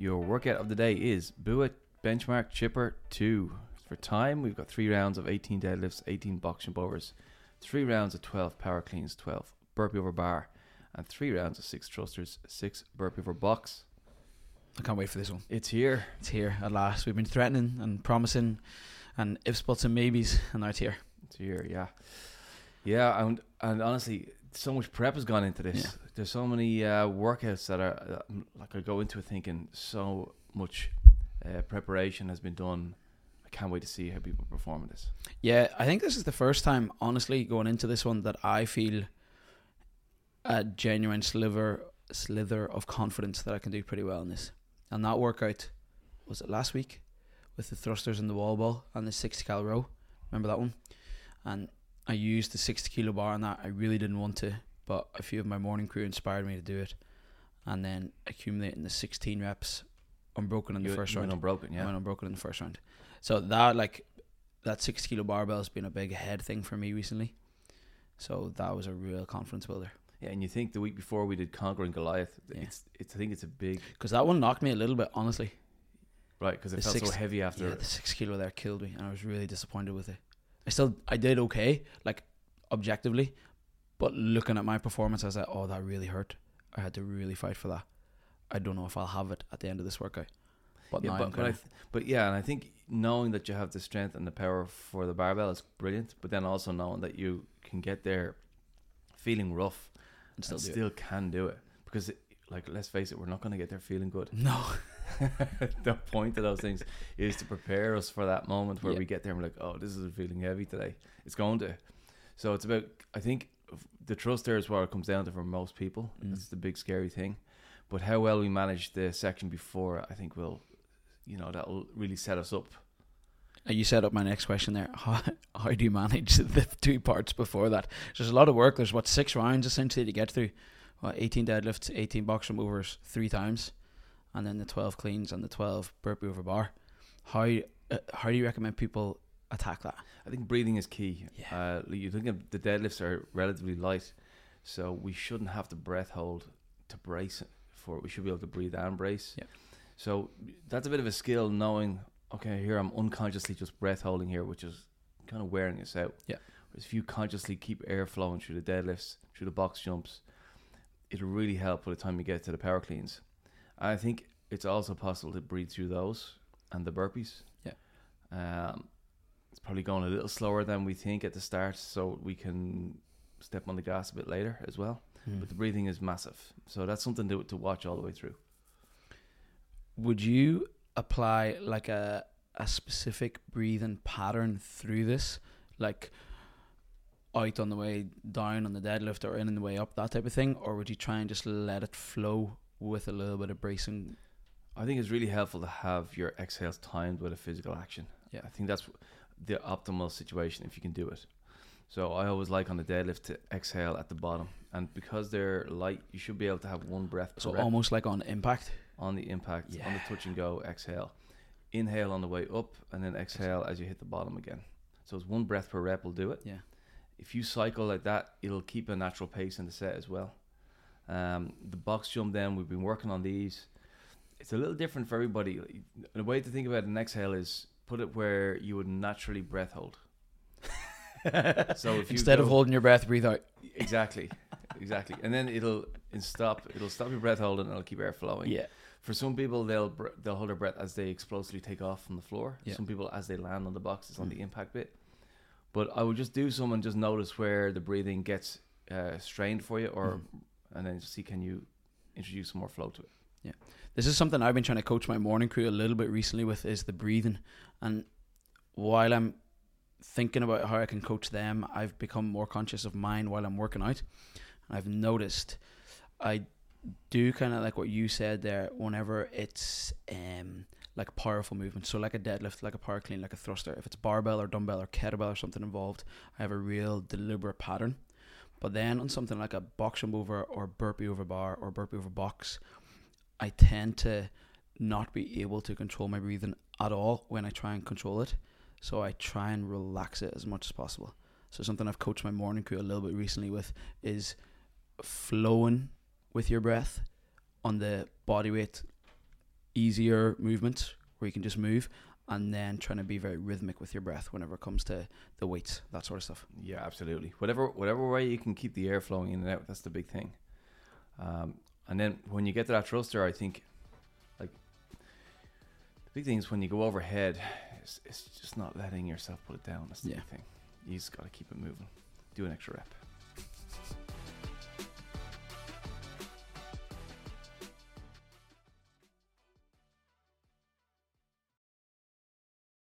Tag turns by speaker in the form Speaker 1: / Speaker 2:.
Speaker 1: Your workout of the day is Buit Benchmark Chipper 2. For time, we've got three rounds of 18 deadlifts, 18 box jump overs, three rounds of 12 power cleans, 12 burpee over bar, and three rounds of six thrusters, six burpee over box.
Speaker 2: I can't wait for this one.
Speaker 1: It's here.
Speaker 2: It's here at last. We've been threatening and promising, and ifs, buts, and maybes, and now it's here.
Speaker 1: It's here, yeah. Yeah, and, and honestly, so much prep has gone into this.
Speaker 2: Yeah.
Speaker 1: There's so many uh, workouts that are, uh, like, I go into it thinking so much uh, preparation has been done. I can't wait to see how people perform in this.
Speaker 2: Yeah, I think this is the first time, honestly, going into this one that I feel a genuine sliver slither of confidence that I can do pretty well in this. And that workout was it last week with the thrusters and the wall ball and the sixty cal row. Remember that one? And I used the sixty kilo bar on that. I really didn't want to, but a few of my morning crew inspired me to do it. And then accumulating the sixteen reps unbroken in the
Speaker 1: You-
Speaker 2: first round.
Speaker 1: unbroken,
Speaker 2: I
Speaker 1: yeah.
Speaker 2: went unbroken in the first round. So that like that six kilo barbell has been a big head thing for me recently. So that was a real confidence builder
Speaker 1: Yeah, and you think the week before we did Conquering Goliath,
Speaker 2: Yeah.
Speaker 1: it's, it's I think it's a big
Speaker 2: because that one knocked me a little bit honestly.
Speaker 1: right because it
Speaker 2: The
Speaker 1: felt
Speaker 2: six-
Speaker 1: so heavy after.
Speaker 2: Yeah, the six kilo there killed me, and I was really disappointed with it. I still I did okay, like objectively, but looking at my performance, I was like, oh, that really hurt. I had to really fight for that. I don't know if I'll have it at the end of this workout. But
Speaker 1: yeah, but, but, I th- but yeah, and I think knowing that you have the strength and the power for the barbell is brilliant. But then also knowing that you can get there feeling rough
Speaker 2: and still
Speaker 1: and still can do it because, it, like, let's face it, we're not going to get there feeling good.
Speaker 2: No,
Speaker 1: the point of those things is to prepare us for that moment where
Speaker 2: Yeah.
Speaker 1: we get there and we're like, oh, this is feeling heavy today. It's going to. So it's about, I think the trust there is what it comes down to for most people.
Speaker 2: Mm.
Speaker 1: It's the big scary thing. But how well we manage the section before, I think will, you know, that'll really set us up.
Speaker 2: Uh, You set up my next question there. How, how do you manage the two parts before that? There's a lot of work. There's what six rounds essentially to get through. What, 18 deadlifts, 18 box movers three times, and then the 12 cleans and the 12 burpee over bar. How uh, how do you recommend people attack that?
Speaker 1: I think breathing is key.
Speaker 2: Yeah.
Speaker 1: Uh, you think of the deadlifts are relatively light, so we shouldn't have to breath hold to brace for it. We should be able to breathe and brace.
Speaker 2: Yeah.
Speaker 1: So that's a bit of a skill knowing. Okay, here I'm unconsciously just breath holding here, which is kind of wearing us out.
Speaker 2: Yeah.
Speaker 1: Whereas if you consciously keep air flowing through the deadlifts, through the box jumps, it'll really help by the time you get to the power cleans. I think it's also possible to breathe through those and the burpees.
Speaker 2: Yeah.
Speaker 1: Um, it's probably going a little slower than we think at the start, so we can step on the gas a bit later as well.
Speaker 2: Hmm.
Speaker 1: But the breathing is massive, so that's something to to watch all the way through.
Speaker 2: Would you apply like a a specific breathing pattern through this, like out on the way down on the deadlift or in on the way up, that type of thing, or would you try and just let it flow with a little bit of bracing?
Speaker 1: I think it's really helpful to have your exhales timed with a physical action.
Speaker 2: Yeah.
Speaker 1: I think that's the optimal situation if you can do it. So I always like on the deadlift to exhale at the bottom, and because they're light, you should be able to have one breath per
Speaker 2: So
Speaker 1: rep
Speaker 2: almost like on impact.
Speaker 1: on the impact, on the touch and go. Exhale, inhale on the way up, and then exhale as you hit the bottom again. So it's one breath per rep will do it.
Speaker 2: Yeah.
Speaker 1: If you cycle like that, it'll keep a natural pace in the set as well. Um, the box jump, then we've been working on these. It's a little different for everybody. The way to think about an exhale is put it where you would naturally breath hold. So if you
Speaker 2: Instead of holding your breath, breathe out.
Speaker 1: Exactly, exactly, and then it'll in stop. It'll stop your breath holding, and it'll keep air flowing.
Speaker 2: Yeah.
Speaker 1: For some people, they'll they'll hold their breath as they explosively take off from the floor.
Speaker 2: Yeah.
Speaker 1: Some people as they land on the boxes on
Speaker 2: Mm.
Speaker 1: the impact bit. But I would just do some and just notice where the breathing gets uh, strained for you, or
Speaker 2: Mhm.
Speaker 1: And then see can you introduce some more flow to it.
Speaker 2: Yeah, this is something I've been trying to coach my morning crew a little bit recently with is the breathing. And while I'm thinking about how I can coach them, I've become more conscious of mine while I'm working out. And I've noticed I do kind of like what you said there whenever it's um like powerful movement. So like a deadlift, like a power clean, like a thruster. If it's barbell or dumbbell or kettlebell or something involved, I have a real deliberate pattern. But then on something like a box jump over or burpee over bar or burpee over box, I tend to not be able to control my breathing at all when I try and control it. So I try and relax it as much as possible. So something I've coached my morning crew a little bit recently with is flowing with your breath on the body weight easier movements where you can just move, and then trying to be very rhythmic with your breath whenever it comes to the weights, that sort of stuff.
Speaker 1: Yeah, absolutely. Whatever whatever way you can keep the air flowing in and out, that's the big thing. Um, and then when you get to that thruster, I think like the big thing is when you go overhead, it's, it's just not letting yourself put it down. That's the
Speaker 2: Yeah.
Speaker 1: big thing. You just got to keep it moving. Do an extra rep.